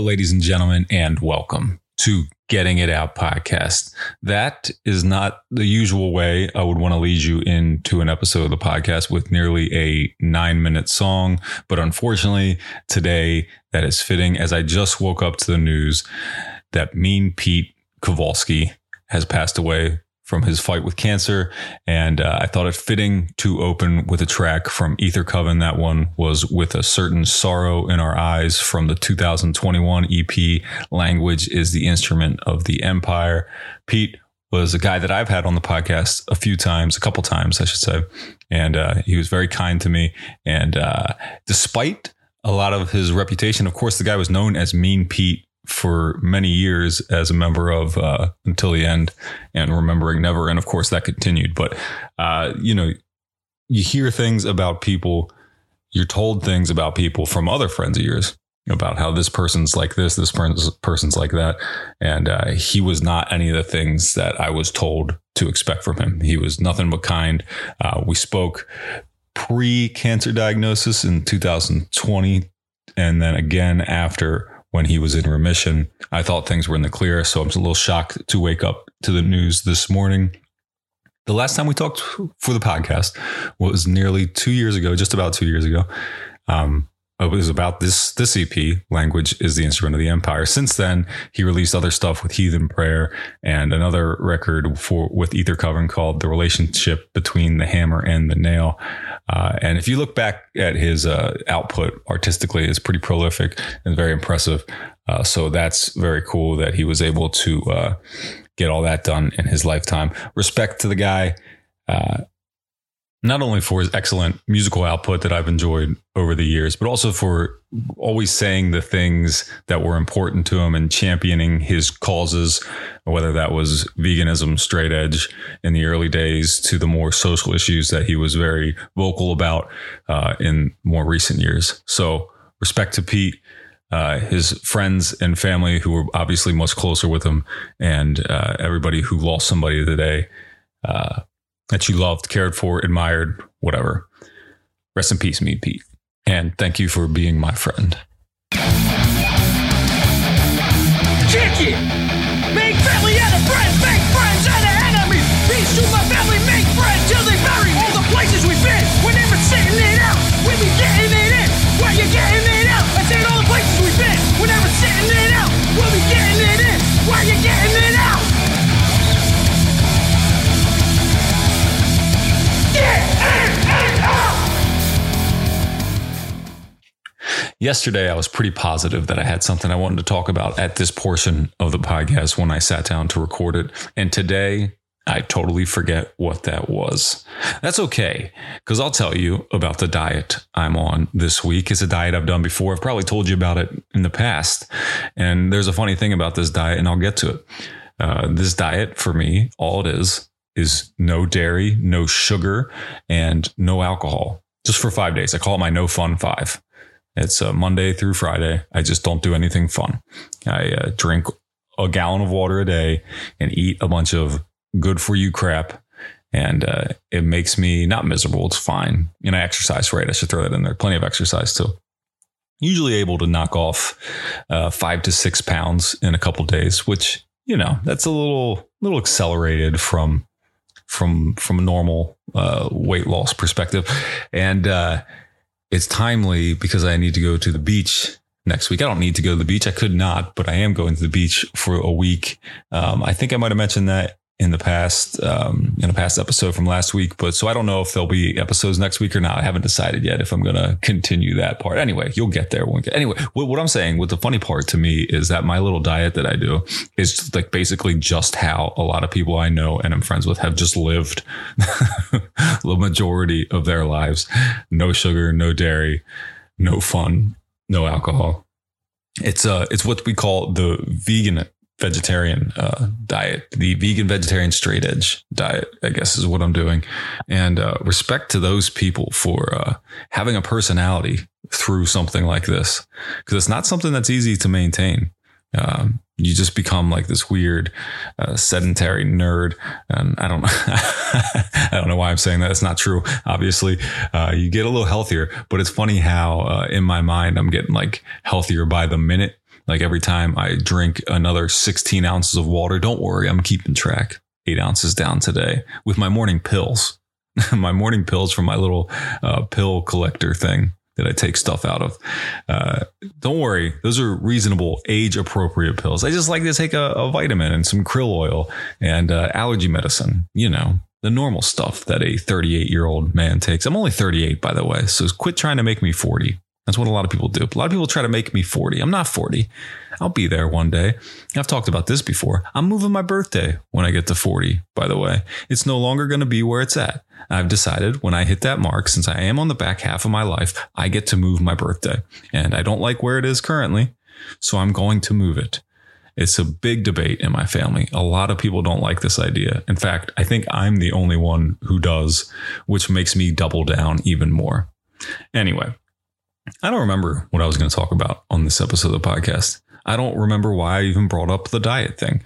Ladies and gentlemen, and welcome to Getting It Out podcast. That is not the usual way I would want to lead you into an episode of the podcast with nearly a nine minute song. But unfortunately, today that is fitting as I just woke up to the news that Mean Pete Kowalski has passed away from his fight with cancer. And uh, I thought it fitting to open with a track from Ether Coven. That one was with a certain sorrow in our eyes from the 2021 EP. Language is the instrument of the empire. Pete was a guy that I've had on the podcast a few times, a couple times, I should say. And uh, he was very kind to me. And uh, despite a lot of his reputation, of course, the guy was known as Mean Pete for many years as a member of uh, Until the End and Remembering Never. And of course, that continued. But, uh, you know, you hear things about people, you're told things about people from other friends of yours about how this person's like this, this person's like that. And uh, he was not any of the things that I was told to expect from him. He was nothing but kind. Uh, we spoke pre cancer diagnosis in 2020 and then again after when he was in remission. I thought things were in the clear, so I'm a little shocked to wake up to the news this morning. The last time we talked for the podcast was nearly two years ago, just about two years ago. Um, it was about this this EP. Language is the instrument of the empire. Since then, he released other stuff with Heathen Prayer and another record for with Ether Coven called "The Relationship Between the Hammer and the Nail." Uh, and if you look back at his uh, output artistically, it's pretty prolific and very impressive. Uh, so that's very cool that he was able to uh, get all that done in his lifetime. Respect to the guy. Not only for his excellent musical output that I've enjoyed over the years, but also for always saying the things that were important to him and championing his causes, whether that was veganism, straight edge in the early days to the more social issues that he was very vocal about uh, in more recent years. So, respect to Pete. Uh, his friends and family who were obviously much closer with him, and uh, everybody who lost somebody today. Uh, that you loved, cared for, admired, whatever. Rest in peace, Mean Pete. And thank you for being my friend. Yesterday, I was pretty positive that I had something I wanted to talk about at this portion of the podcast when I sat down to record it. And today, I totally forget what that was. That's okay, because I'll tell you about the diet I'm on this week. It's a diet I've done before. I've probably told you about it in the past. And there's a funny thing about this diet, and I'll get to it. Uh, this diet for me, all it is, is no dairy, no sugar, and no alcohol just for five days. I call it my no fun five. It's a Monday through Friday. I just don't do anything fun. I uh, drink a gallon of water a day and eat a bunch of good for you crap. And uh, it makes me not miserable. It's fine. And I exercise, right? I should throw that in there. Plenty of exercise too. Usually able to knock off uh, five to six pounds in a couple days, which, you know, that's a little, little accelerated from from from a normal uh, weight loss perspective, and uh, it's timely because I need to go to the beach next week. I don't need to go to the beach. I could not, but I am going to the beach for a week. Um, I think I might have mentioned that in the past um, in a past episode from last week. But so I don't know if there'll be episodes next week or not. I haven't decided yet if I'm going to continue that part. Anyway, you'll get there. When get, anyway, what, what, I'm saying, with the funny part to me is that my little diet that I do is like basically just how a lot of people I know and I'm friends with have just lived the majority of their lives. No sugar, no dairy, no fun, no alcohol. It's uh, it's what we call the vegan vegetarian uh, diet, the vegan vegetarian straight edge diet, I guess is what I'm doing. And uh, respect to those people for uh, having a personality through something like this, because it's not something that's easy to maintain. Um, you just become like this weird uh, sedentary nerd, and I don't know. I don't know why I'm saying that. It's not true. Obviously, uh, you get a little healthier, but it's funny how uh, in my mind I'm getting like healthier by the minute Like every time I drink another 16 ounces of water, don't worry, I'm keeping track. Eight ounces down today with my morning pills. my morning pills from my little uh, pill collector thing that I take stuff out of. Uh, don't worry, those are reasonable, age appropriate pills. I just like to take a, a vitamin and some krill oil and uh, allergy medicine, you know, the normal stuff that a 38 year old man takes. I'm only 38, by the way, so quit trying to make me 40. That's what a lot of people do. A lot of people try to make me 40. I'm not 40. I'll be there one day. I've talked about this before. I'm moving my birthday when I get to 40, by the way. It's no longer going to be where it's at. I've decided when I hit that mark, since I am on the back half of my life, I get to move my birthday. And I don't like where it is currently, so I'm going to move it. It's a big debate in my family. A lot of people don't like this idea. In fact, I think I'm the only one who does, which makes me double down even more. Anyway, I don't remember what I was going to talk about on this episode of the podcast. I don't remember why I even brought up the diet thing.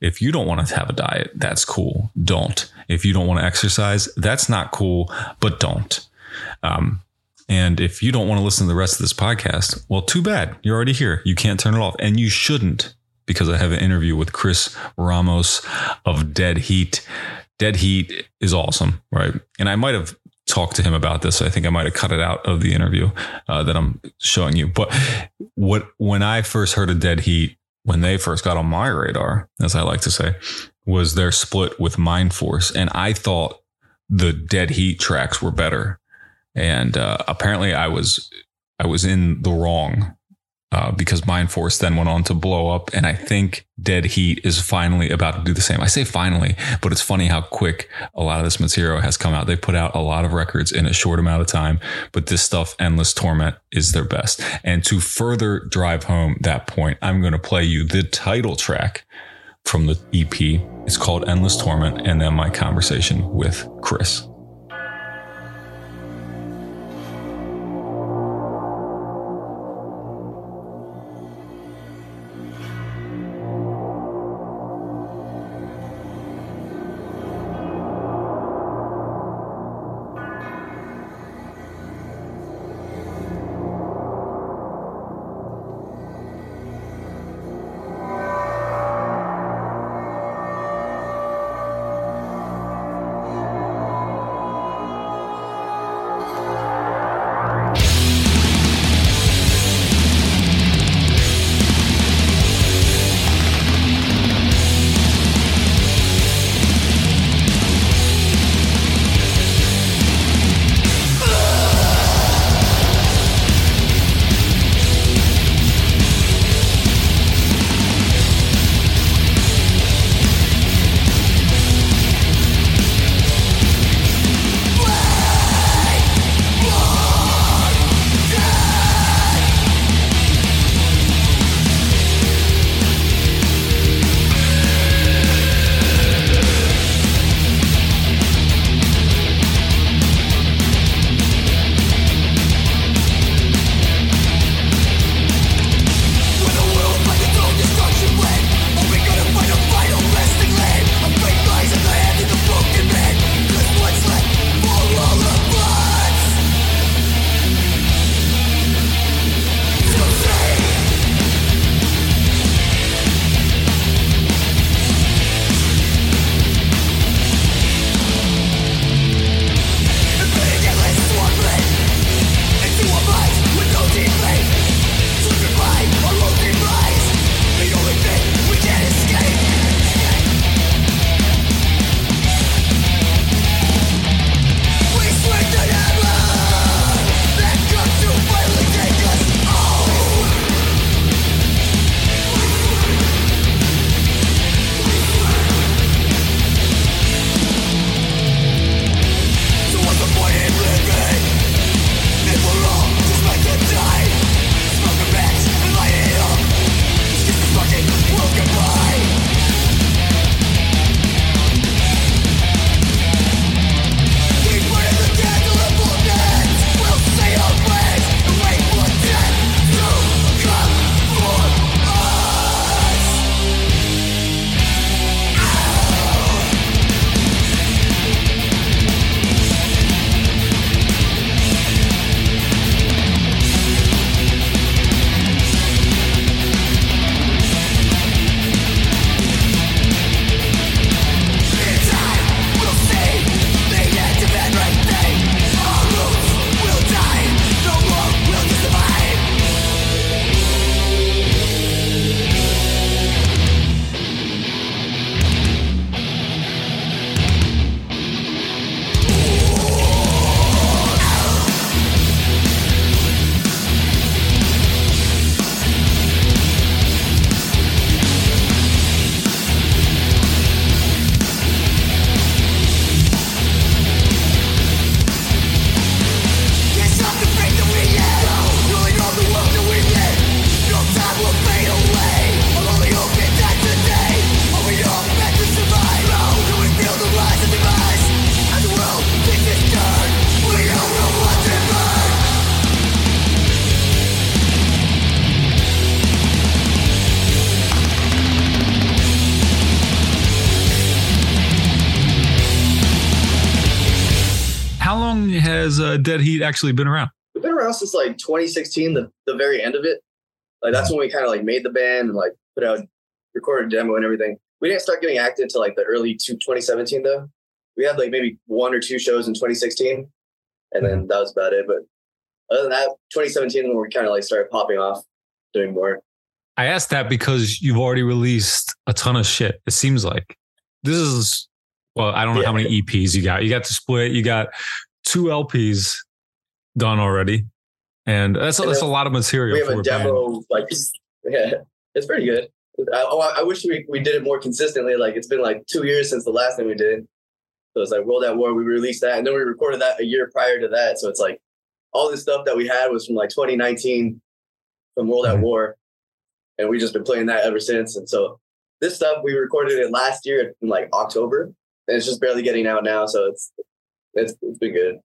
If you don't want to have a diet, that's cool. Don't. If you don't want to exercise, that's not cool, but don't. Um, and if you don't want to listen to the rest of this podcast, well, too bad. You're already here. You can't turn it off. And you shouldn't because I have an interview with Chris Ramos of Dead Heat. Dead Heat is awesome, right? And I might have talk to him about this. I think I might have cut it out of the interview uh, that I'm showing you. But what when I first heard of Dead Heat, when they first got on my radar, as I like to say, was their split with Mind Force, and I thought the Dead Heat tracks were better. And uh, apparently, I was I was in the wrong uh, because Mind Force then went on to blow up. And I think Dead Heat is finally about to do the same. I say finally, but it's funny how quick a lot of this material has come out. They put out a lot of records in a short amount of time, but this stuff, Endless Torment, is their best. And to further drive home that point, I'm going to play you the title track from the EP. It's called Endless Torment, and then my conversation with Chris. Uh, Dead Heat actually been around? We've been around since like 2016, the, the very end of it. Like that's when we kind of like made the band and like put out recorded a demo and everything. We didn't start getting active until like the early to 2017 though. We had like maybe one or two shows in 2016, and then that was about it. But other than that, 2017 when we kind of like started popping off, doing more. I asked that because you've already released a ton of shit. It seems like this is well, I don't know how many EPs you got. You got the split. You got two LPs done already, and that's And that's a lot of material. we have for a a band. demo like yeah it's pretty good. I, oh, I wish we, we did it more consistently. Like it's been like two years since the last thing we did. So it's like world at war we released that and then we recorded that a year prior to that. So it's like all this stuff that we had was from like 2019 from world at Mhm. war. And we just been playing that ever since. And so this stuff we recorded it last year in like october and it's just barely getting out now. So it's it's, it's been good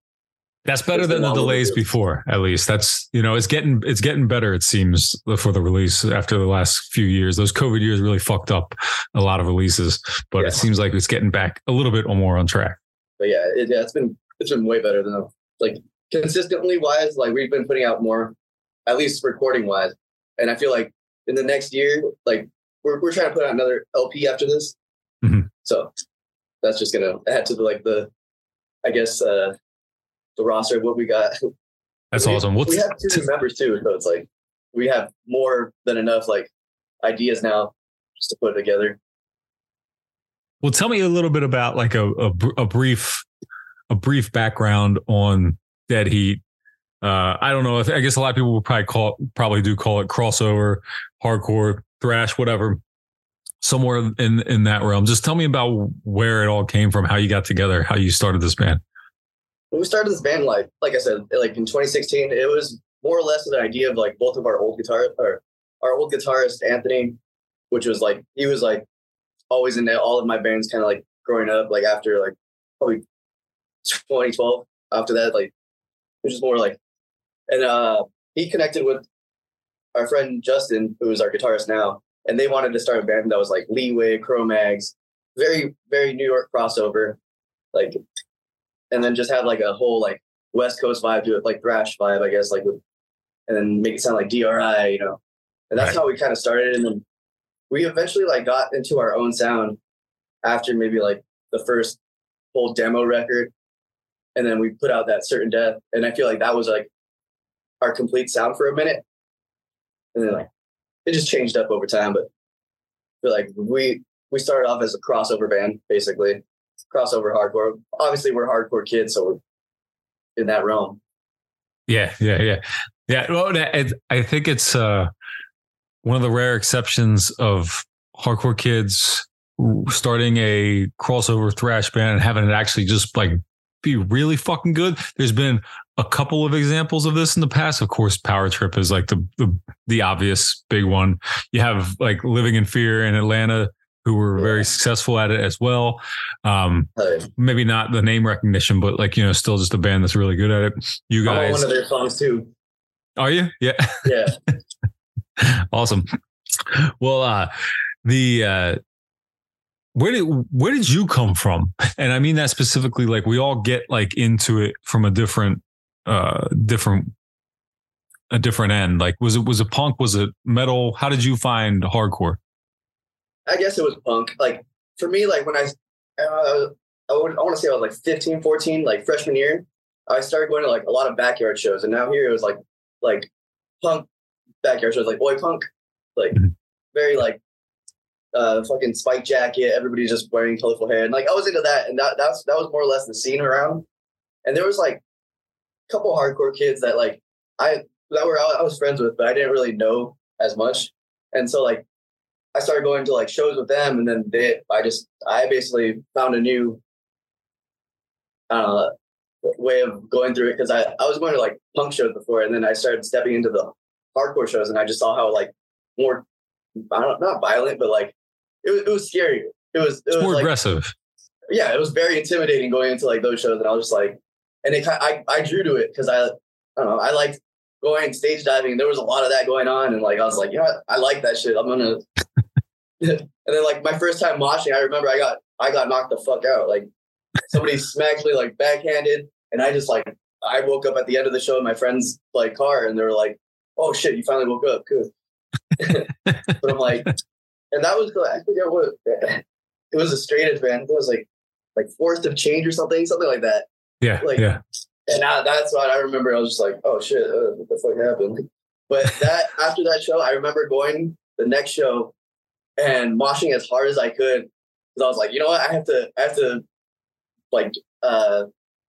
That's better It's than the delays before, at least. That's you know, it's getting it's getting better. It seems for the release after the last few years. Those COVID years really fucked up a lot of releases, but Yeah. it seems like it's getting back a little bit more on track. but yeah, it, yeah, it's been it's been way better than like consistently wise. Like we've been putting out more, at least recording wise, and I feel like in the next year, like we're we're trying to put out another LP after this, Mhm. so that's just gonna add to the like the, I guess uh the roster of what we got. That's we, awesome. What's we have two members too, so it's like we have more than enough like ideas now just to put together. Well, tell me a little bit about like a, a, a brief a brief background on Dead Heat. Uh, I don't know. I guess a lot of people will probably call probably do call it crossover, hardcore, thrash, whatever. Somewhere in in that realm. Just tell me about where it all came from, how you got together, how you started this band. when we started this band, like like I said, like in 2016, it was more or less an idea of like both of our old guitar or our old guitarist Anthony, which was like he was like always in all of my bands, kind of like growing up, like after like probably 2012. After that, like it was just more like, and uh he connected with our friend Justin, who is our guitarist now, and they wanted to start a band that was like Leeway, Cro-Mags, very very New York crossover, like and then just have like a whole like West Coast vibe to it, like thrash vibe, I guess, like with, and then make it sound like DRI, you know. And that's Right. how we kind of started. And then we eventually like got into our own sound after maybe like the first whole demo record. And then we put out that certain death. And I feel like that was like our complete sound for a minute. And then like it just changed up over time. But like we we started off as a crossover band, basically crossover hardcore. Obviously, we're hardcore kids, so we're in that realm. Yeah, yeah, yeah, yeah. Well, it, I think it's uh, one of the rare exceptions of hardcore kids starting a crossover thrash band and having it actually just like be really fucking good. There's been a couple of examples of this in the past. Of course, Power Trip is like the the, the obvious big one. You have like Living in Fear in Atlanta, who were very successful at it as well. Um, maybe not the name recognition, but like you know, still just a band that's really good at it. You guys, one of their songs too. are you? Yeah. Yeah, awesome. Well, uh, the, uh, where did, where did you come from? And I mean that specifically, like we all get like into it from a different, uh, different, a different end. Like, was it, was it punk? Was it metal? How did you find hardcore? I guess it was punk. Like for me, like when I, uh, I, would, I want to say I was like 15, 14, like freshman year. I started going to like a lot of backyard shows, and now here it was like like punk backyard shows, like boy punk, like Mhm. very like uh fucking spike jacket. Everybody's just wearing colorful hair, and like I was into that, and that that's that was more or less the scene around. And there was like a couple hardcore kids that like I that were I was friends with, but I didn't really know as much, and so like I started going to like shows with them, and then they I just I basically found a new uh way of going through it because I, I was going to like punk shows before and then I started stepping into the hardcore shows and I just saw how like more I don't not violent but like it was, it was scary. It was it was more like aggressive. yeah, it was very intimidating going into like those shows and I was just like and it I I drew to it because I I don't know I liked going stage diving. There was a lot of that going on and like I was like, yeah, I like that shit. I'm gonna and then like my first time moshing, I remember I got I got knocked the fuck out. Like somebody smacked me like backhanded, and I just like I woke up at the end of the show in my friend's like car, and they were like, "Oh shit, you finally woke up, good." but I'm like, and that was I forget what it was a straight event. It was like like Forest of Change or something, something like that. Yeah, Like- yeah. And I, that's what I remember. I was just like, "Oh shit, uh, what the fuck happened?" But that after that show, I remember going the next show and moshing as hard as I could because I was like, you know what, I have to, I have to, like, uh,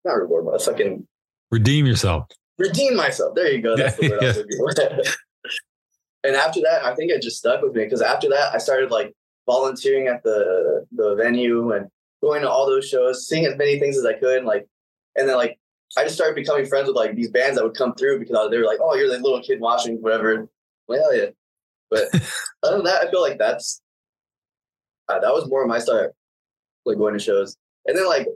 not reward, but fucking Redeem yourself. redeem myself. There you go. That's the word I was looking for. And after that, I think it just stuck with me because after that, I started like volunteering at the the venue and going to all those shows, seeing as many things as I could, and like, and then like I just started becoming friends with like these bands that would come through because they were like, "Oh, you're the little kid watching whatever." Well, yeah. But other than that, I feel like that's uh, that was more of my start, like going to shows, and then like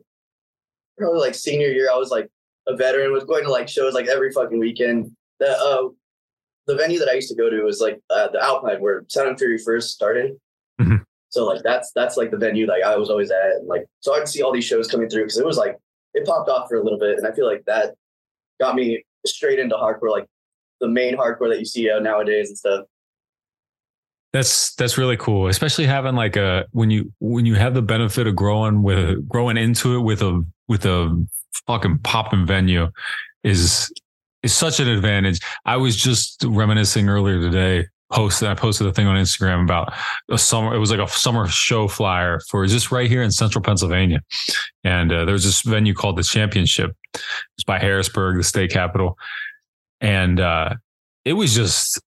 probably like senior year, I was like a veteran, was going to like shows like every fucking weekend. That uh, the venue that I used to go to was like uh, the Alpine, where Sound and Fury first started. Mhm. So like that's that's like the venue like I was always at, and like so I'd see all these shows coming through because it was like it popped off for a little bit, and I feel like that got me straight into hardcore, like the main hardcore that you see out nowadays and stuff. That's that's really cool, especially having like a when you when you have the benefit of growing with growing into it with a with a fucking popping venue is is such an advantage. I was just reminiscing earlier today. Posted I posted a thing on Instagram about a summer. It was like a summer show flyer for just right here in Central Pennsylvania, and uh, there was this venue called the Championship. It's by Harrisburg, the state capital, and uh, it was just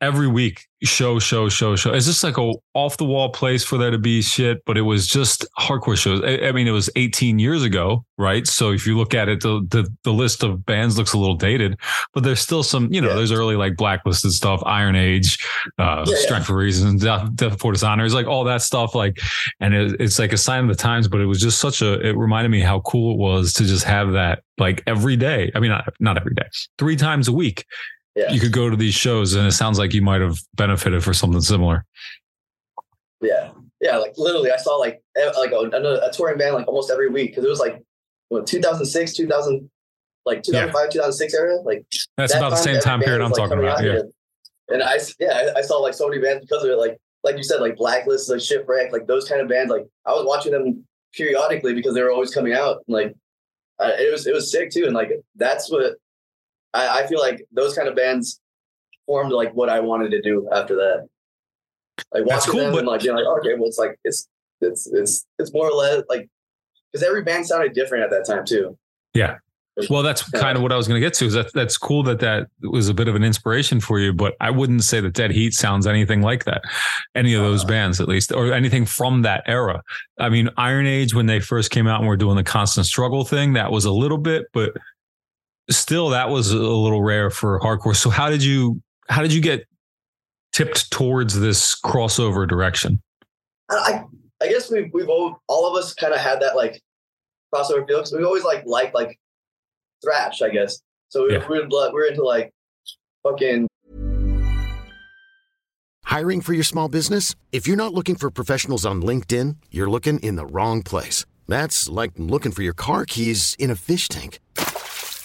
every week show show show show. It's just like a off the wall place for there to be shit but it was just hardcore shows. I, I mean it was 18 years ago right? So if you look at it the, the the list of bands looks a little dated but there's still some you know Yeah. there's early like blacklisted stuff iron age uh Yeah, yeah. strength for reasons death, death before dishonor like all that stuff like and it, it's like a sign of the times but it was just such a it reminded me how cool it was to just have that like every day. I mean not not every day three times a week Yeah. you could go to these shows and it sounds like you might have benefited for something similar. Yeah, yeah, like literally, I saw like like a, a, touring band like almost every week because it was like what 2006, 2000, like 2005, 2006 era. Like That's that about the same time period I'm like, talking about. Yeah. And I yeah, I, I saw like so many bands because of it. Like like you said, like Blacklist, like Shipwreck, like those kind of bands. Like I was watching them periodically because they were always coming out. Like I, it was it was sick too. And like that's what I, I feel like those kind of bands formed like what I wanted to do after that. Like watching cool, them but- and like being like, okay, well, it's like it's it's it's it's more or less like because every band sounded different at that time too. Yeah. Well, that's kind of what I was going to get to. Is that that's cool that that was a bit of an inspiration for you, but I wouldn't say that Dead Heat sounds anything like that. Any of those Uh. bands, at least, or anything from that era. I mean, Iron Age when they first came out and were doing the constant struggle thing, that was a little bit, but still, that was a little rare for hardcore. So, how did you how did you get tipped towards this crossover direction? I I I guess we've we've all, all of us kind of had that like crossover feel because we always like liked like thrash, I guess. So we, Yeah. we're we're into like fucking Hiring for your small business? If you're not looking for professionals on LinkedIn, you're looking in the wrong place. That's like looking for your car keys in a fish tank.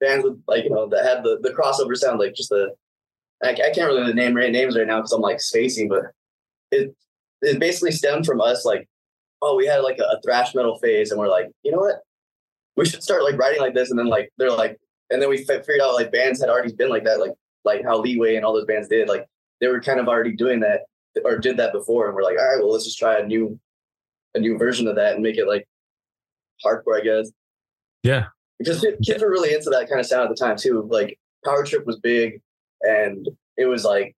Bands with like you know that had the the crossover sound like just the I, I can't really name right names right now because I'm like spacing, but it it basically stemmed from us like oh we had like a, a thrash metal phase and we're like you know what we should start like writing like this and then like they're like and then we fi- figured out like bands had already been like that like like how Leeway and all those bands did like they were kind of already doing that or did that before, and we're like, all right, well, let's just try a new a new version of that and make it like hardcore, I guess. Yeah. Because kids were really into that kind of sound at the time too. Like Power Trip was big, and it was like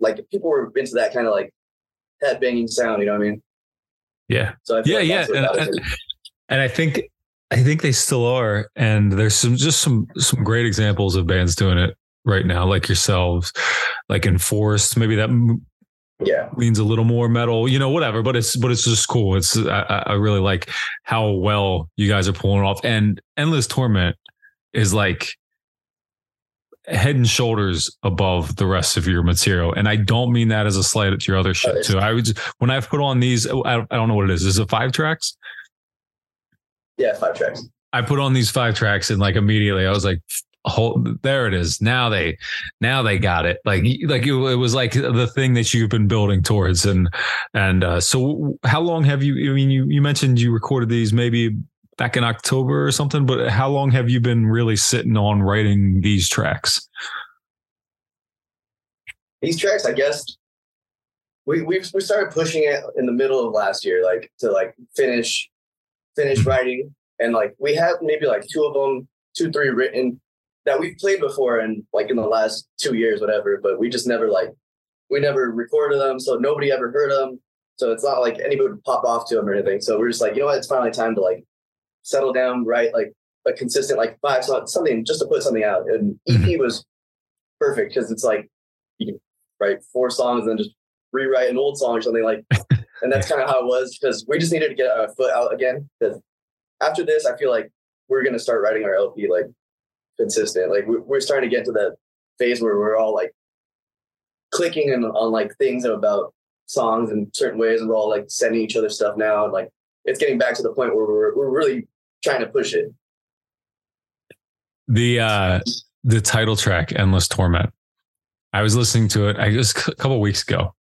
like people were into that kind of like head banging sound. You know what I mean? Yeah. So yeah, like yeah, and, and, and I think I think they still are. And there's some just some some great examples of bands doing it right now, like yourselves, like Enforced. Maybe that yeah, leans a little more metal, you know, whatever. But it's but it's just cool. It's I, I I really like how well you guys are pulling off. And Endless Torment is like head and shoulders above the rest of your material. And I don't mean that as a slight at your other shit too. I would just, when I've put on these, oh, I I don't know what it is. Is it five tracks? yeah, five tracks. I put on these five tracks and like immediately I was like, hold, there it is. Now they, now they got it. Like, like it, it was like the thing that you've been building towards. And, and, uh, so how long have you, I mean, you, you mentioned you recorded these maybe back in October or something, but how long have you been really sitting on writing these tracks? These tracks, I guess, we we we started pushing it in the middle of last year, like to like finish finish writing, and like we have maybe like two of them, two three written that we've played before, and like in the last two years, whatever. But we just never like we never recorded them, so nobody ever heard them. So it's not like anybody would pop off to them or anything. So we're just like, you know what? It's finally time to like settle down, write like a consistent like five songs, something just to put something out. And EP mm-hmm. was perfect because it's like you can write four songs and then just rewrite an old song or something like. and that's kind of how it was because we just needed to get our foot out again. Because after this, I feel like we're gonna start writing our LP like consistent. Like we- we're starting to get to that phase where we're all like clicking and on like things about songs in certain ways, and we're all like sending each other stuff now, and like it's getting back to the point where we're we're really trying to push it. The uh the title track, Endless Torment. I was listening to it I just a couple weeks ago.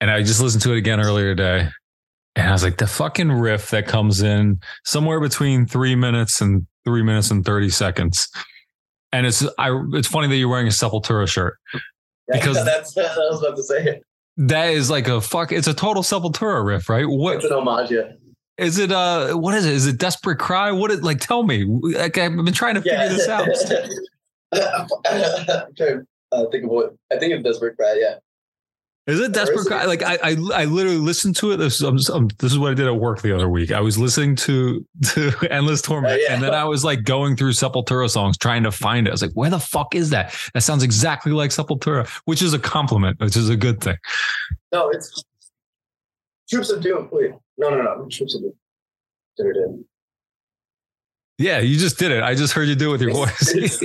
And I just listened to it again earlier today. And I was like, the fucking riff that comes in somewhere between three minutes and three minutes and 30 seconds. And it's I it's funny that you're wearing a Sepultura shirt. Because- that's I was about to say. That is like a fuck, it's a total Sepultura riff, right? What It's an homage, yeah. is it uh what is it? Is it Desperate Cry? What is like tell me. Like I've been trying to figure Yeah. this out. I'm trying to uh, think of what I think of Desperate Cry. Yeah, Is it desperate? is it? Cry? Like I, I, I literally listened to it. This, I'm, I'm- this is what I did at work the other week. I was listening to to Endless Torment, Oh, yeah. and then I was like going through Sepultura songs trying to find it. I was like, where the fuck is that? That sounds exactly like Sepultura, which is a compliment, which is a good thing. no, it's Troops of Doom. Wait, no, no, no, Troops of Doom. Did it in. Yeah, you just did it. I just heard you do it with your voice.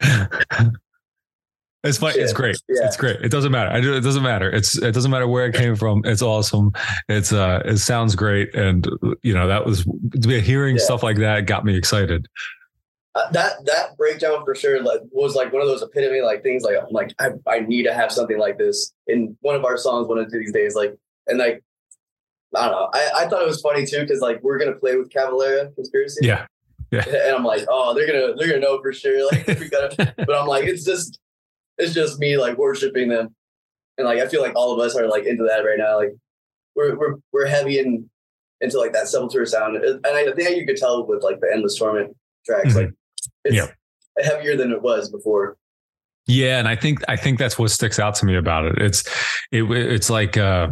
It's fine. It's great. Yeah. It's great. It doesn't matter. I do. It doesn't matter. It's it doesn't matter where it came from. It's awesome. It's uh it sounds great, and you know that was hearing Yeah. stuff like that got me excited. Uh, that that breakdown for sure like was like one of those epitome like things like I'm like I, I need to have something like this in one of our songs one of these days like and like I don't know I, I thought it was funny too because like we're gonna play with Cavalera conspiracy Yeah. and I'm like oh they're gonna they're gonna know for sure like we gotta but I'm like it's just it's just me like worshiping them and like I feel like all of us are like into that right now like we're we're we're heavy in into like that Sepultura sound and I think you could tell with like the endless torment tracks Mhm. like it's Yeah. heavier than it was before Yeah, and I think I think that's what sticks out to me about it. It's it it's like uh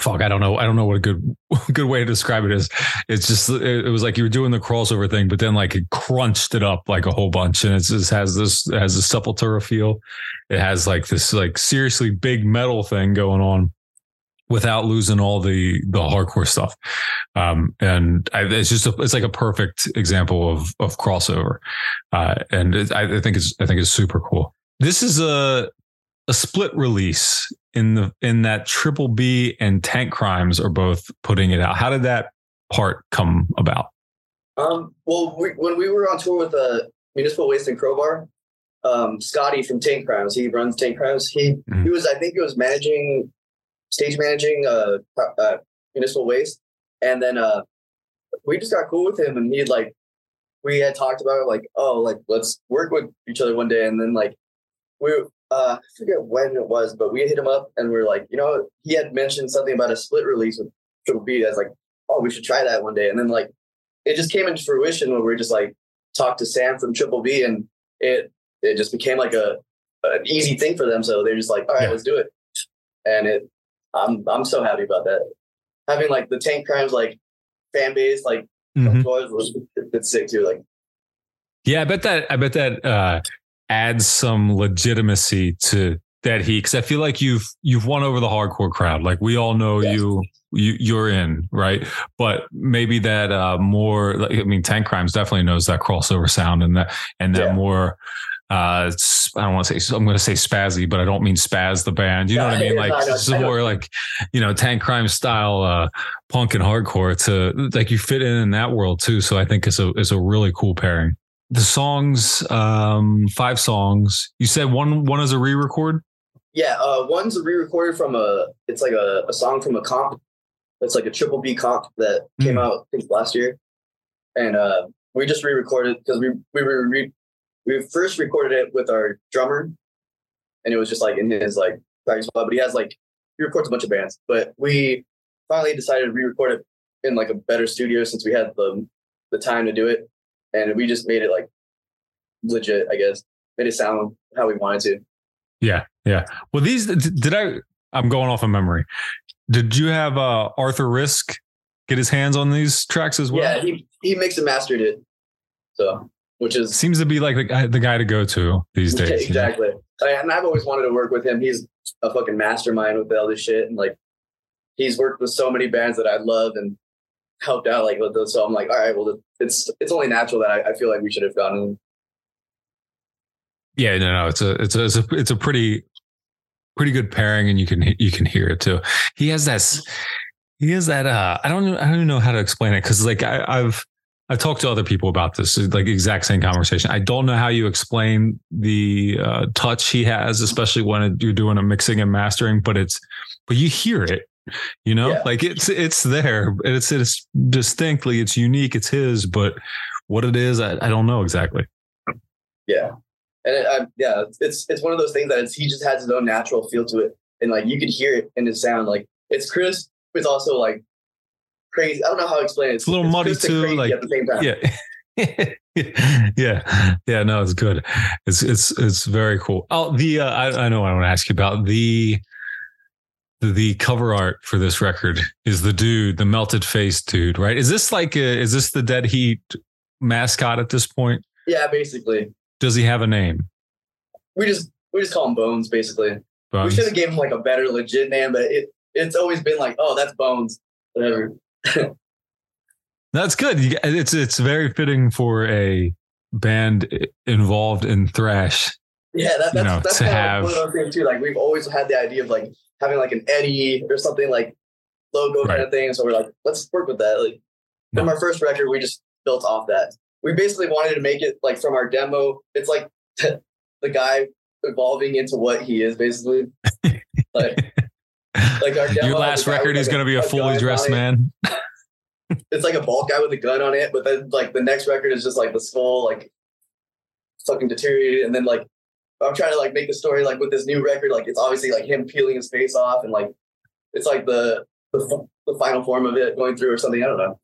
fuck, I don't know. I don't know what a good good way to describe it is. It's just it, was like you were doing the crossover thing, but then like it crunched it up like a whole bunch, and it just has this it has a Sepultura feel. It has like this like seriously big metal thing going on without losing all the the hardcore stuff. Um, and I, it's just a, it's like a perfect example of of crossover. Uh, and it, I, I think it's I think it's super cool. This is a a split release in the in that Triple B and Tank Crimes are both putting it out. How did that part come about? um well we, when we were on tour with uh municipal waste and crowbar um scotty from tank crimes he runs tank crimes he Mhm. he was i think he was managing stage managing uh, uh municipal waste and then uh we just got cool with him and he like we had talked about it like oh like let's work with each other one day and then like we uh, I forget when it was, but we hit him up and we are like, you know, he had mentioned something about a split release with Triple B. I was like, oh, we should try that one day. And then like, it just came into fruition when we were just like talked to Sam from Triple B, and it it just became like a an easy thing for them. So they're just like, all right, Yeah. let's do it. And it, I'm I'm so happy about that. Having like the Tank Crimes like fan base like Mhm. was it's sick too. Like Yeah, I bet that I bet that uh, adds some legitimacy to that heat because I feel like you've you've won over the hardcore crowd. Like we all know Yes. you you you're in right, but maybe that uh, more. Like, I mean, Tank Crimes definitely knows that crossover sound and that and that Yeah. more. Uh, I don't want to say I'm going to say spazzy, but I don't mean spaz the band. You know what I mean? Like no, I know- this is more like you know Tank Crime style uh, punk and hardcore. To like you fit in in that world too. So I think it's a it's a really cool pairing the songs um five songs you said one one is a re-record yeah, uh, one's a re-recorded from a it's like a, a song from a comp. It's like a triple B comp that came Mm. out I think last year, and uh, we just re-recorded because we we were re- we first recorded it with our drummer, and it was just like in his like practice spot. But he has like he records a bunch of bands, but we finally decided to re-record it in like a better studio since we had the the time to do it, and we just made it like legit. I guess made it sound how we wanted to. yeah yeah well these did i i'm going off of memory did you have uh Arthur Rizk get his hands on these tracks as well Yeah, he he mixed and mastered it. So, which is seems to be like the guy the guy to go to these days know? exactly. I- And I've always wanted to work with him. He's a fucking mastermind with all this shit, and like he's worked with so many bands that I love and helped out like with those. So I'm like, all right, well, it's it's only natural that I, I feel like we should have gotten. Yeah, no, no, it's a, it's a, it's a, it's a pretty, pretty good pairing, and you can, you can hear it too. He has that, he has that. Uh, I don't, I don't know how to explain it because, like, I, I've, I've talked to other people about this, like exact same conversation. I don't know how you explain the uh, touch he has, especially when you're doing a mixing and mastering, but it's, but you hear it. You know, Yeah. like it's it's there. It's it's distinctly, it's unique, it's his, but what it is, I, I don't know exactly. Yeah, and it, I, yeah, it's it's one of those things that it's, he just has his own natural feel to it, and like you could hear it in his sound. Like it's crisp, but it's also like crazy. I don't know how to explain it. It's a little muddy crisp too, like- at the same time. yeah yeah yeah no it's good it's it's it's very cool oh the uh, I, I know what i want to ask you about the the cover art for this record is the dude the melted face dude right? Is this like a, is this the dead heat mascot at this point? Yeah, basically. does he have a name? We just we just call him Bones. Basically, we should have gave him like a better legit name, but it it's always been like, oh, that's Bones, whatever. that's good. It's it's very fitting for a band involved in thrash Yeah, that, that's You know, that's kind have- of one of those things too. Like we've always had the idea of like having like an Eddie or something like logo kind of thing. So we're like, let's work with that. Like from our first record, we just built off that. We basically wanted to make it like from our demo. It's like the guy evolving into what he is, basically. Like like our demo your last record is like, going to be a fully dressed man It's like a bald guy with a gun on it, but then like the next record is just like the skull like fucking deteriorated, and then like I'm trying to like make the story like with this new record, like it's obviously like him peeling his face off, and like it's like the the, the final form of it going through or something. I don't know.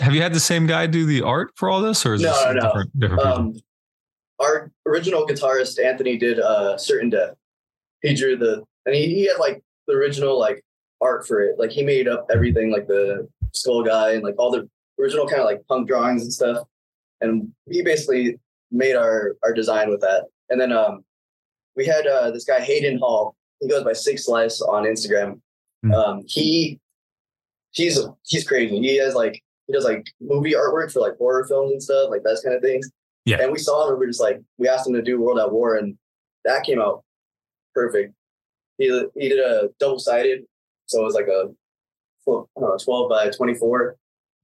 Have you had the same guy do the art for all this, or is No, this no, no. different? Different? Um, our original guitarist Anthony did uh, certain death. He drew the and he, he had like the original like art for it. Like he made up everything, like the skull guy and like all the original kind of like punk drawings and stuff. And he basically made our our design with that. And then um, we had uh, this guy Hayden Hall. He goes by Six Slice on Instagram. Hmm. Um, he he's he's crazy. He has like he does like movie artwork for like horror films and stuff, like that kind of things. Yeah. And we saw him and we were just like, we asked him to do World at War, and that came out perfect. He he did a double sided, so it was like a full- I don't know, 12 by 24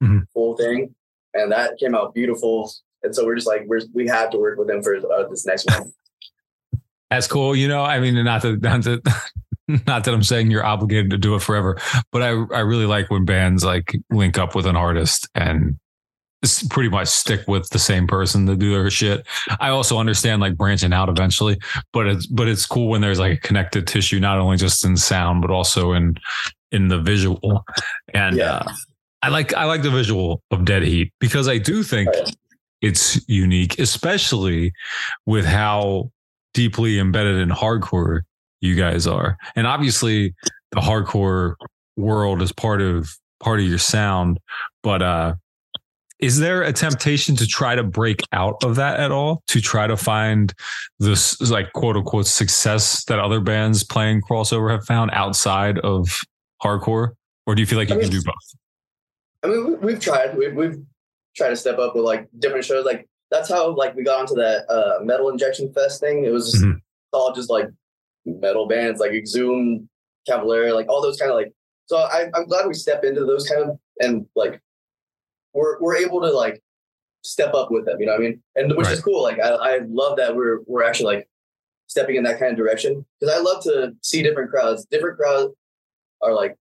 Mhm. full thing, and that came out beautiful. And so we're just like, we're we have to work with him for uh, this next one. That's cool. You know, I mean, not that, not that, not that I'm saying you're obligated to do it forever, but I, I really like when bands like link up with an artist and pretty much stick with the same person to do their shit. I also understand like branching out eventually, but it's but it's cool when there's like a connected tissue, not only just in sound but also in in the visual. And Yeah. uh, I like I like the visual of Dead Heat because I do think Right. it's unique, especially with how deeply embedded in hardcore you guys are. And obviously the hardcore world is part of part of your sound, but uh is there a temptation to try to break out of that at all? To try to find this like quote unquote success that other bands playing crossover have found outside of hardcore? Or do you feel like you I can do both? I mean, we, we've tried. We've, we've tried to step up with like different shows. Like that's how like we got onto that uh, metal injection fest thing. It was just Mhm. all just like metal bands, like Exhumed, Cavalera, like all those kind of like. So I, I'm glad we step into those kind of and like we're we're able to like step up with them. You know what I mean? And which is cool. Like I, I love that we're we're actually like stepping in that kind of direction because I love to see different crowds. Different crowds are like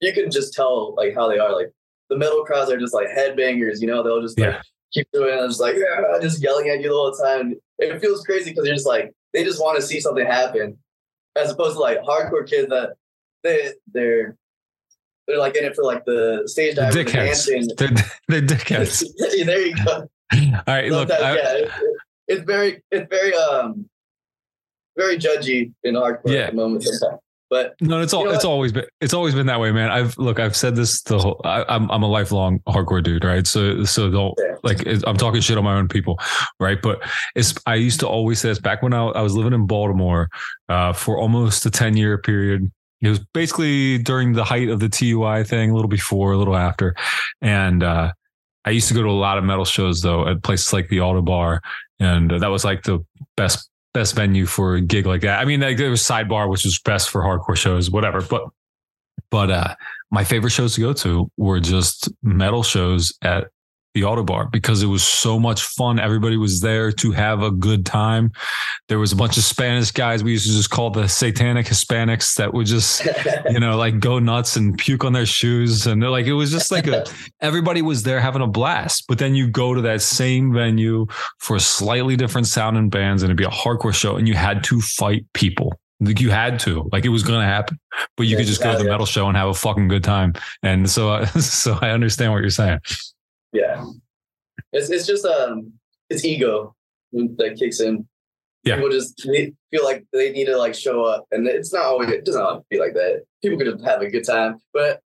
you can just tell like how they are. Like the metal crowds are just like headbangers. You know, they'll just like Yeah. Keep doing it. Just like yeah, just yelling at you the whole time. It feels crazy because you're just like they just want to see something happen, as opposed to like hardcore kids that they they're they're like in it for like the stage The dive, the dickheads. dancing. They're, they're dickheads. there you go. All right, look, I- yeah, it- it's very, it's very, um, very judgy in hardcore Yeah. at the moment. Sometimes. But No, it's all You know it's what? always been it's always been that way, man. I've look, I've said this the whole. I, I'm I'm a lifelong hardcore dude, right? So so don't Yeah. like I'm talking shit on my own people, right? But it's I used to always say this back when I, I was living in Baltimore uh, for almost a ten year period. It was basically during the height of the TUI thing, a little before, a little after, and uh, I used to go to a lot of metal shows though at places like the Ottobar, and uh, that was like the best best venue for a gig like that. I mean, like there was Sidebar, which was best for hardcore shows, whatever. But but uh, my favorite shows to go to were just metal shows at the Ottobar because it was so much fun. Everybody was there to have a good time. There was a bunch of Spanish guys we used to just call the satanic Hispanics that would just you know, like go nuts and puke on their shoes. And they're like, it was just like a, everybody was there having a blast. But then you go to that same venue for a slightly different sound and bands and it'd be a hardcore show and you had to fight people. Like you had to, like it was going to happen, but you Yeah, could just go to the metal show and have a fucking good time. And so, uh, so I understand what you're saying. Yeah, it's it's just um, it's ego that kicks in. Yeah. People just feel like they need to like show up, and it's not always it doesn't always be like that. People could have a good time, but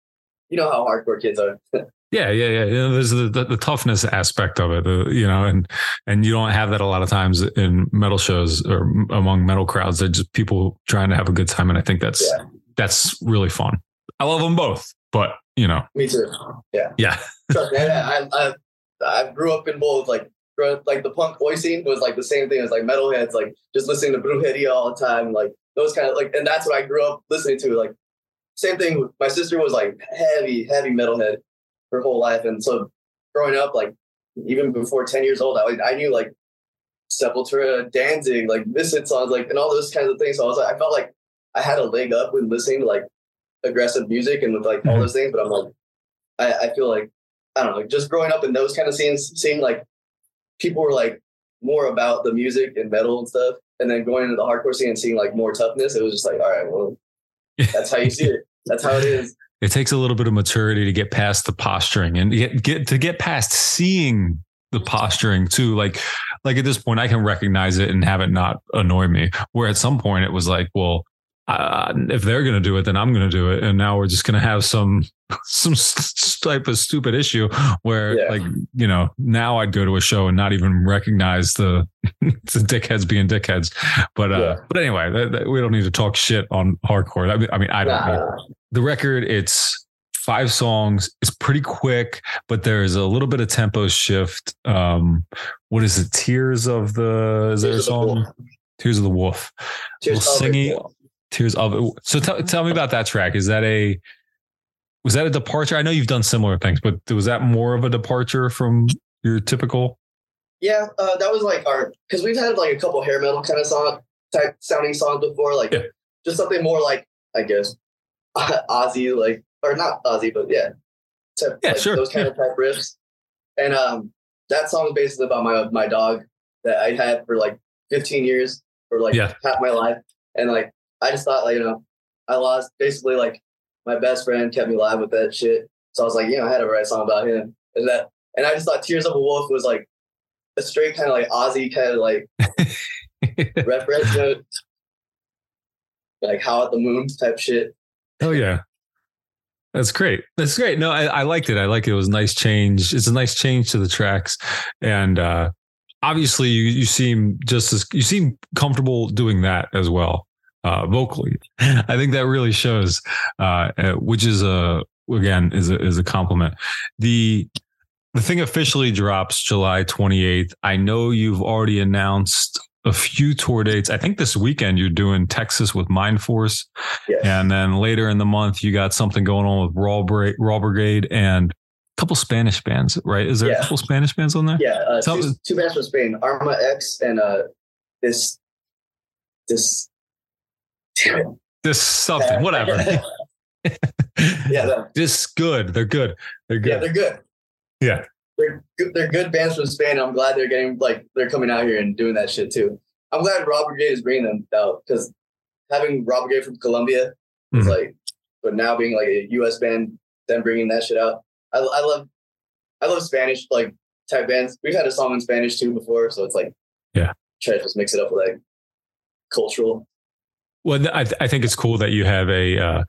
you know how hardcore kids are. Yeah, yeah, yeah. You know, there's the, the, the toughness aspect of it, uh, you know, and and you don't have that a lot of times in metal shows or m- among metal crowds. They're just people trying to have a good time, and I think that's Yeah. that's really fun. I love them both, but you know, Me too. Yeah. yeah, Trust me, I, I, I, grew up in both. Like, like the punk oi scene was like the same thing as like metalheads, like just listening to Brujeria all the time, like those kind of like, and that's what I grew up listening to. Like, same thing. My sister was like heavy, heavy metalhead her whole life, and so growing up, like even before ten years old, I I knew like Sepultura, Danzig, like Misfit songs, like and all those kinds of things. So I was like, I felt like I had a leg up when listening to like aggressive music and with like all Mhm. those things. But I'm like, I, I feel like I don't know, just growing up in those kind of scenes, seeing like people were like more about the music and metal and stuff, and then going into the hardcore scene and seeing like more toughness, it was just like, all right, well, that's how you see it. That's how it is. it takes a little bit of maturity to get past the posturing and get, get to get past seeing the posturing too. Like, like at this point, I can recognize it and have it not annoy me. Where at some point it was like, well, uh, if they're going to do it, then I'm going to do it. And now we're just going to have some, some type of stupid issue where Yeah. like, you know, now I'd go to a show and not even recognize the, the dickheads being dickheads. But, uh, Yeah. but anyway, that, that- we don't need to talk shit on hardcore. I mean, I mean, I don't Nah. either the record it's five songs it's pretty quick but there's a little bit of tempo shift um what is it tears of the is there a Tears of the song Wolf. tears of the wolf Tears Little singy it. Tears of so tell, tell me about that track is that a was that a departure i know you've done similar things but was that more of a departure from your typical Yeah, uh, that was like our because we've had like a couple hair metal kind of song type sounding songs before, like Yeah. just something more like I guess Ozzy, like or not Ozzy, but yeah, type, Yeah, like sure, those kind yeah. of type riffs. And um, that song is basically about my my dog that I had for like 15 years for like Yeah. half my life, and like I just thought like you know I lost basically like my best friend kept me alive with that shit. So I was like, you know, I had to write a song about him, and that, and I just thought "Tears of a Wolf" was like a straight kind of like Ozzy kind of like reference, to, like "How at the Moon" type shit. Oh yeah. That's great. That's great. No, I, I liked it. I like it. It was a nice change. It's a nice change to the tracks. And uh obviously you, you seem just as you seem comfortable doing that as well, uh vocally. I think that really shows uh uh, which is a again is a is a compliment. The the thing officially drops July 28th. I know you've already announced a few tour dates. I think this weekend you're doing Texas with Mind Force. Yes. And then later in the month, you got something going on with Raw, Bra- Raw Brigade and a couple Spanish bands, right? Is there a couple Spanish bands on there? Yeah, uh, two, two bands from Spain, Arma X and uh, this this. It. This something, whatever. Yeah, that- This good. They're good. They're good. yeah, they're good. Yeah. They're good. They're good bands from Spain. I'm glad they're getting like they're coming out here and doing that shit too. I'm glad Raw Brigade is bringing them out because having Raw Brigade from Colombia is Mhm. like, but now being like a U.S. band, them bringing that shit out. I, I love, I love Spanish like type bands. We've had a song in Spanish too before, so it's like, Yeah. try to just mix it up with like cultural. Well, I, I think it's cool that you have a, uh,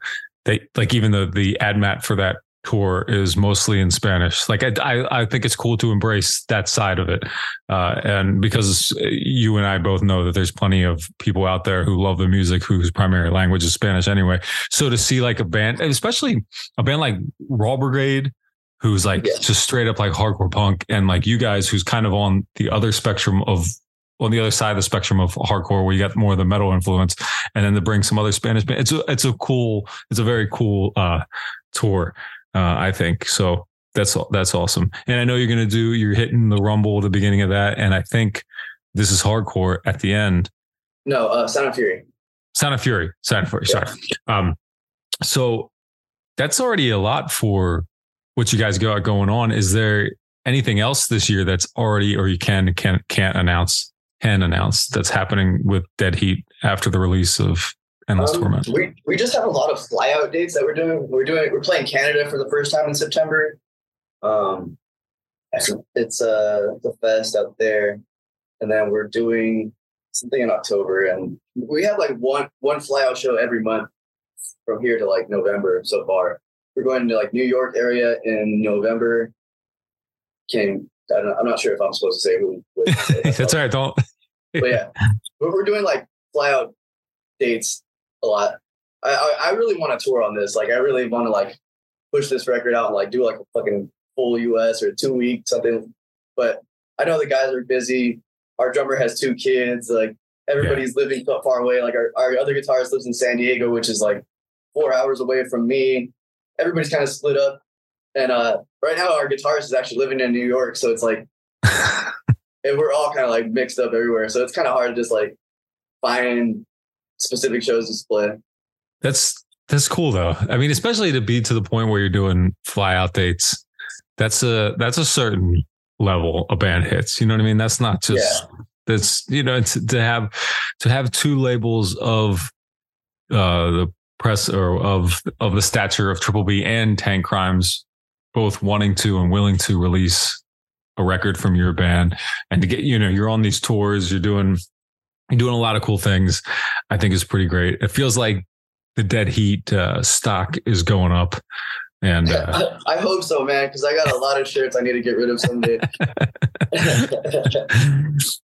they like even the, the ad mat for that tour is mostly in Spanish. Like I, I, I think it's cool to embrace that side of it. Uh, and because you and I both know that there's plenty of people out there who love the music whose primary language is Spanish anyway. So to see like a band, especially a band like Raw Brigade, who's like just straight up like hardcore punk and like you guys who's kind of on the other spectrum of on the other side of the spectrum of hardcore where you got more of the metal influence and then to bring some other Spanish band. It's a, it's a cool, it's a very cool, uh, tour. Uh, I think so. That's that's awesome. And I know you're gonna do. You're hitting the rumble at the beginning of that, and I think this is hardcore at the end. No, uh, Sound of Fury. Sound of Fury. Sound of Fury. Sorry. Um, so that's already a lot for what you guys got going on. Is there anything else this year that's already, or you can can can't announce, can announced that's happening with Dead Heat after the release of Endless Um, Torment? We we just have a lot of flyout dates that we're doing. We're doing we're playing Canada for the first time in September. Um, it's uh the fest out there, and then we're doing something in October, and we have like one one flyout show every month from here to like November so far. We're going to like New York area in November. Don't, I'm not sure if I'm supposed to say who. that's all right. Don't. but yeah, but we're doing like flyout dates a lot. I, I I really want to tour on this. Like I really want to like push this record out and like do like a fucking full US or two week something. But I know the guys are busy. Our drummer has two kids. Like everybody's living far away. Like our, our other guitarist lives in San Diego, which is like four hours away from me. Everybody's kind of split up. And uh, right now our guitarist is actually living in New York. So it's like and we're all kind of like mixed up everywhere. So it's kind of hard to just like find specific shows to play. That's that's cool though. I mean, especially to be to the point where you're doing fly out dates. That's a that's a certain level a band hits. You know what I mean? That's not just that's you know to, to have to have two labels of uh the press or of of the stature of Triple B and Tank Crimes both wanting to and willing to release a record from your band and to get you know you're on these tours you're doing you're doing a lot of cool things i think is pretty great it feels like the dead heat uh, stock is going up and uh, I, I hope so, man, because I got a lot of shirts I need to get rid of someday.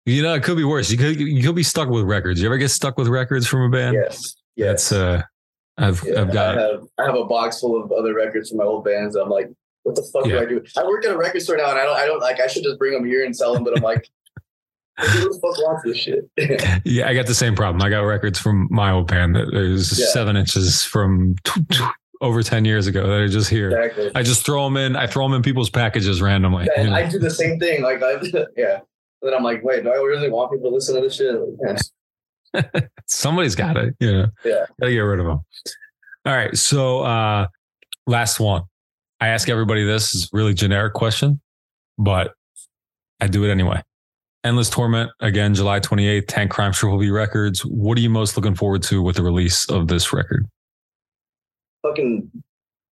you know it could be worse you could you could be stuck with records you ever get stuck with records from a band yes, that's yes. uh i've Yeah, i've got I have I have a box full of other records from my old bands. I'm like, what the fuck Yeah. do I do? I work at a record store now, and I don't I don't like I should just bring them here and sell them, but I'm like, who the fuck wants this shit? yeah i got the same problem i got records from my old band that is Yeah. seven inches from t- t- over 10 years ago that are just here exactly. i just throw them in i throw them in people's packages randomly you And know? I do the same thing. Like, I, yeah. then I'm like, wait, do I really want people to listen to this shit? Like, yeah. somebody's got it you know Yeah. gotta get rid of them all right so uh last one i ask everybody this is really generic question but I do it anyway. Endless Torment, again, July 28th, Tank Crime Triple B Records. What are you most looking forward to with the release of this record? Fucking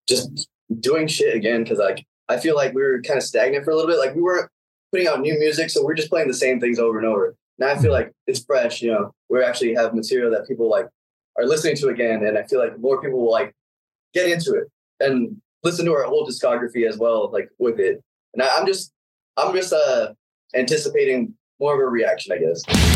just doing shit again because like I feel like we were kind of stagnant for a little bit. Like we weren't putting out new music, so we're just playing the same things over and over. Now I feel mm-hmm. like it's fresh. You know, we actually have material that people like are listening to again, and I feel like more people will like get into it and listen to our whole discography as well, like with it. And I, I'm just, I'm just uh anticipating more of a reaction, I guess.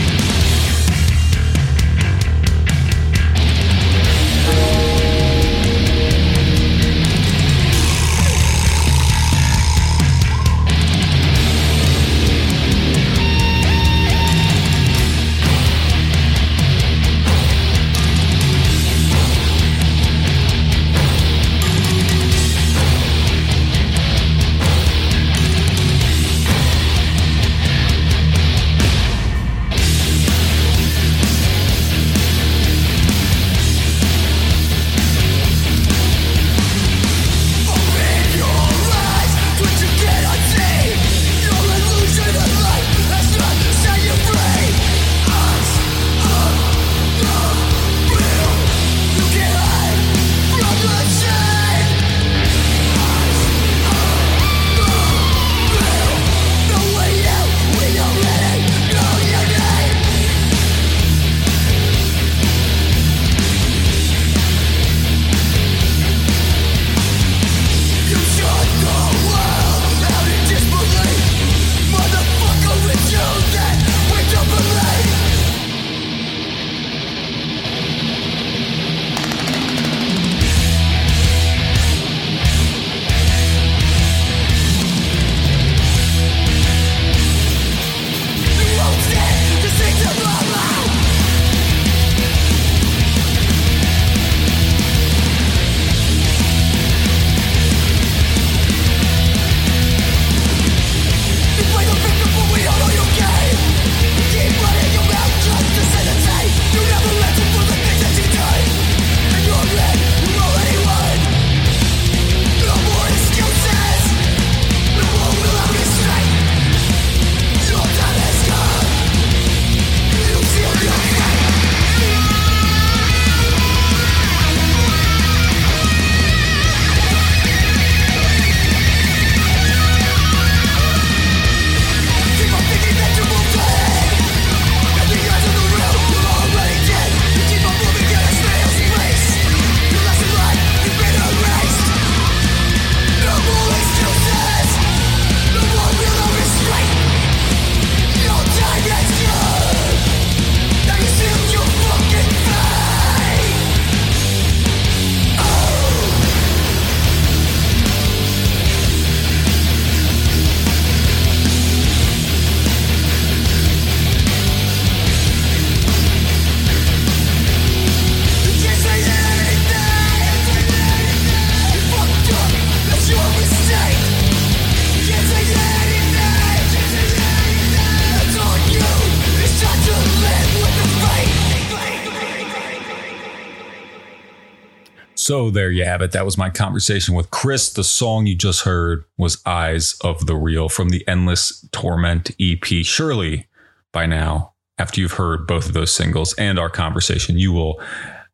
So there you have it. That was my conversation with Chris. The song you just heard was Eyes of the Real from the Endless Torment EP. Surely by now, after you've heard both of those singles and our conversation, you will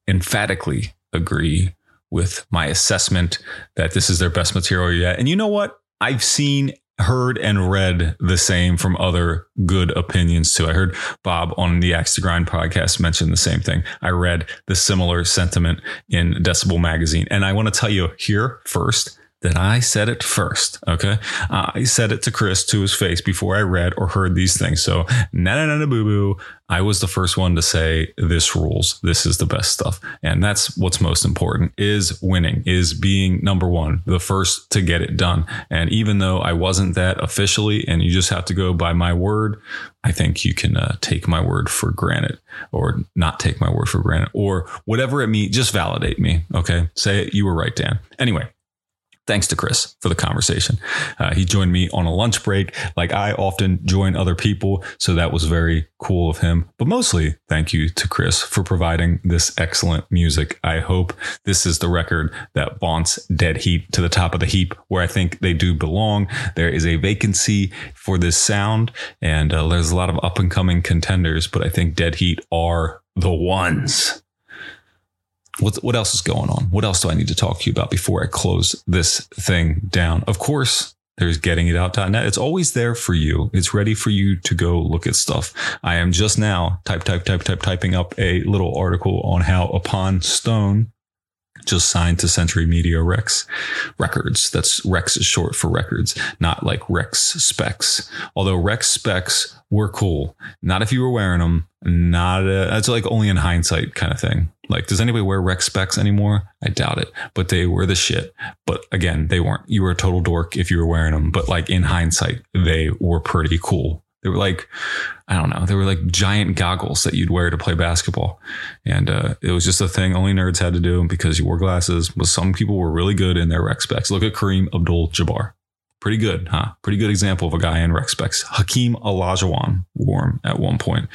emphatically agree with my assessment that this is their best material yet. And you know what? I've seen heard and read the same from other good opinions too. I heard Bob on the Axe to Grind podcast mention the same thing. I read the similar sentiment in Decibel magazine. And I want to tell you here first that I said it first. Okay. I said it to Chris to his face before I read or heard these things. So, na na na boo boo. I was the first one to say this rules. This is the best stuff. And that's what's most important is winning, is being number one, the first to get it done. And even though I wasn't that officially, and you just have to go by my word, I think you can uh, take my word for granted or not take my word for granted or whatever it means. Just validate me. Okay. Say. You were right, Dan. Anyway, thanks to Chris for the conversation. Uh, he joined me on a lunch break, like I often join other people. So that was very cool of him. But mostly, thank you to Chris for providing this excellent music. I hope this is the record that vaunts Dead Heat to the top of the heap where I think they do belong. There is a vacancy for this sound, and uh, there's a lot of up and coming contenders, but I think Dead Heat are the ones. What, what else is going on? What else do I need to talk to you about before I close this thing down? Of course, there's gettingitout.net. It's always there for you. It's ready for you to go look at stuff. I am just now type, type, type, type, typing up a little article on how Upon Stone just signed to Century Media Rex Records. That's Rex is short for records, not like Rex specs. Although Rex specs were cool. Not if you were wearing them. Not a, that's like only in hindsight kind of thing. Like, does anybody wear Rex specs anymore? I doubt it, but they were the shit. But again, they weren't. You were a total dork if you were wearing them. But like in hindsight, they were pretty cool. They were like, I don't know, they were like giant goggles that you'd wear to play basketball. And uh, it was just a thing only nerds had to do because you wore glasses. But some people were really good in their rec specs. Look at Kareem Abdul Jabbar. Pretty good, huh? Pretty good example of a guy in rec specs. Hakeem Olajuwon them at one point.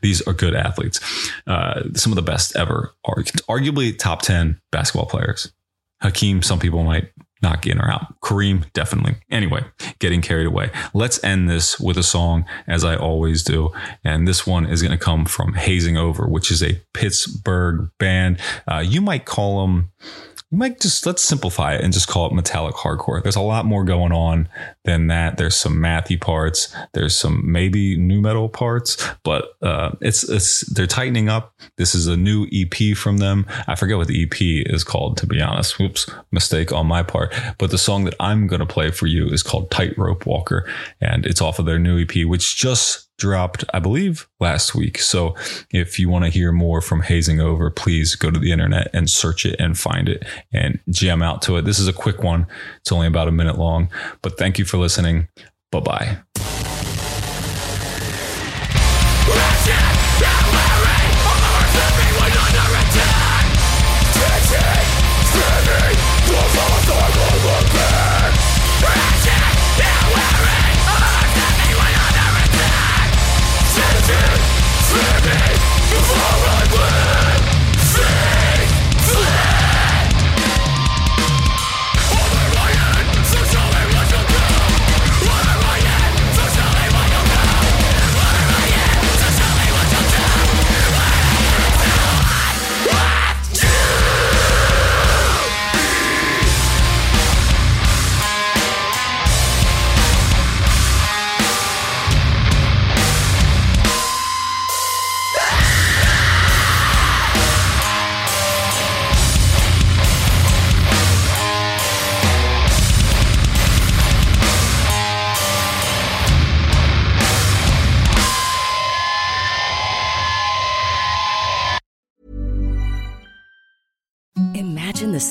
These are good athletes. Uh, some of the best ever, arguably top 10 basketball players. Hakeem, some people might knock in or out. Kareem, definitely. Anyway, getting carried away. Let's end this with a song, as I always do. And this one is going to come from Hazing Over, which is a Pittsburgh band. Uh, you might call them we might just let's simplify it and just call it metallic hardcore. There's a lot more going on than that. There's some mathy parts. There's some maybe nu metal parts, but uh, it's it's they're tightening up. This is a new EP from them. I forget what the EP is called to be honest. Whoops, mistake on my part. But the song that I'm gonna play for you is called Tightrope Walker, and it's off of their new EP, which just dropped, I believe, last week. So if you want to hear more from Hazing Over, please go to the internet and search it and find it and jam out to it. This is a quick one. It's only about a minute long, but thank you for listening. Bye bye. The